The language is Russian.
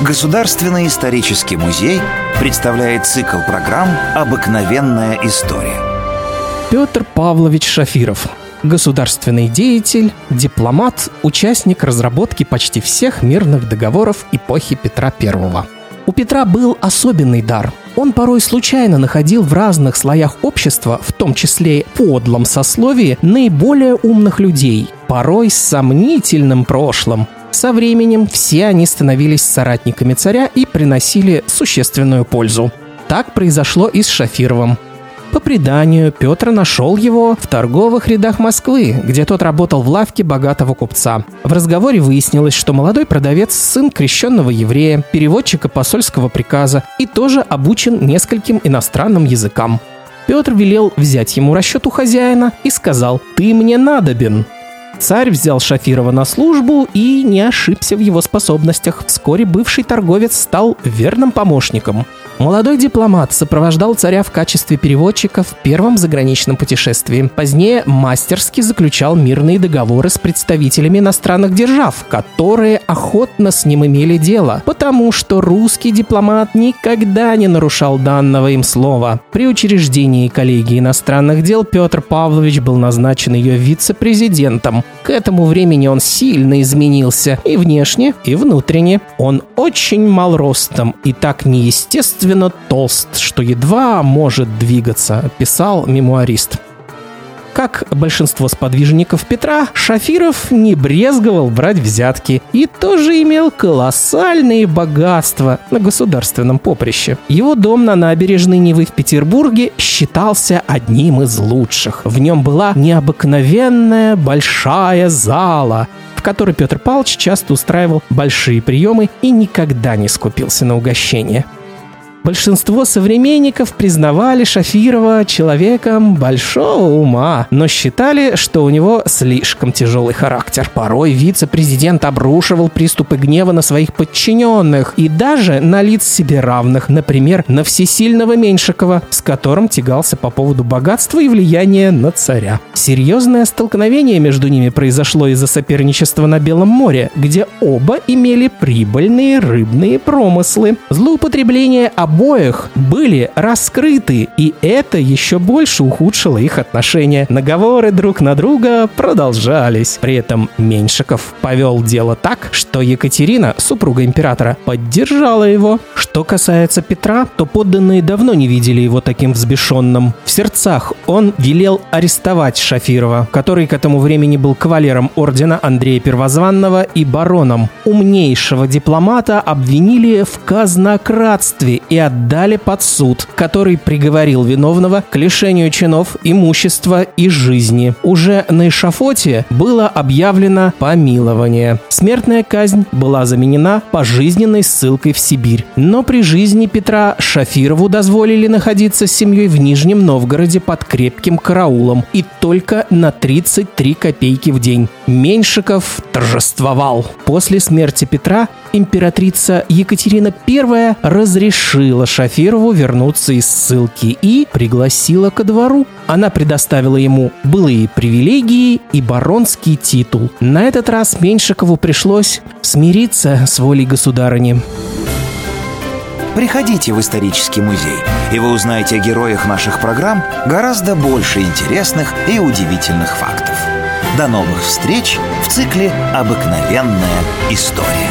Государственный исторический музей представляет цикл программ «Обыкновенная история». Петр Павлович Шафиров Государственный деятель, дипломат, участник разработки почти всех мирных договоров эпохи Петра I. У Петра был особенный дар. Он порой случайно находил в разных слоях общества, в том числе подлом сословии, наиболее умных людей, порой с сомнительным прошлым, со временем все они становились соратниками царя и приносили существенную пользу. Так произошло и с Шафировым. По преданию, Петр нашел его в торговых рядах Москвы, где тот работал в лавке богатого купца. В разговоре выяснилось, что молодой продавец – сын крещенного еврея, переводчика посольского приказа и тоже обучен нескольким иностранным языкам. Петр велел взять ему расчет у хозяина и сказал «Ты мне надобен». Царь взял Шафирова на службу и не ошибся в его способностях. Вскоре бывший торговец стал верным помощником. Молодой дипломат сопровождал царя в качестве переводчика в первом заграничном путешествии. Позднее мастерски заключал мирные договоры с представителями иностранных держав, которые охотно с ним имели дело, потому что русский дипломат никогда не нарушал данного им слова. При учреждении коллегии иностранных дел Петр Павлович был назначен ее вице-президентом. К этому времени он сильно изменился и внешне, и внутренне. Он очень мал ростом и так неестественно неестественно толст, что едва может двигаться, писал мемуарист. Как большинство сподвижников Петра, Шафиров не брезговал брать взятки и тоже имел колоссальные богатства на государственном поприще. Его дом на набережной Невы в Петербурге считался одним из лучших. В нем была необыкновенная большая зала, в которой Петр Павлович часто устраивал большие приемы и никогда не скупился на угощение. Большинство современников признавали Шафирова человеком большого ума, но считали, что у него слишком тяжелый характер. Порой вице-президент обрушивал приступы гнева на своих подчиненных и даже на лиц себе равных, например, на всесильного Меньшикова, с которым тягался по поводу богатства и влияния на царя. Серьезное столкновение между ними произошло из-за соперничества на Белом море, где оба имели прибыльные рыбные промыслы. Злоупотребление об обоих были раскрыты, и это еще больше ухудшило их отношения. Наговоры друг на друга продолжались. При этом Меньшиков повел дело так, что Екатерина, супруга императора, поддержала его. Что касается Петра, то подданные давно не видели его таким взбешенным. В сердцах он велел арестовать Шафирова, который к этому времени был кавалером ордена Андрея Первозванного и бароном. Умнейшего дипломата обвинили в казнократстве отдали под суд, который приговорил виновного к лишению чинов, имущества и жизни. Уже на эшафоте было объявлено помилование. Смертная казнь была заменена пожизненной ссылкой в Сибирь. Но при жизни Петра Шафирову дозволили находиться с семьей в Нижнем Новгороде под крепким караулом и только на 33 копейки в день. Меньшиков торжествовал. После смерти Петра императрица Екатерина I разрешила Шафирову вернуться из ссылки и пригласила ко двору. Она предоставила ему былые привилегии и баронский титул. На этот раз Меньшикову пришлось смириться с волей государыни. Приходите в исторический музей, и вы узнаете о героях наших программ гораздо больше интересных и удивительных фактов. До новых встреч в цикле «Обыкновенная история».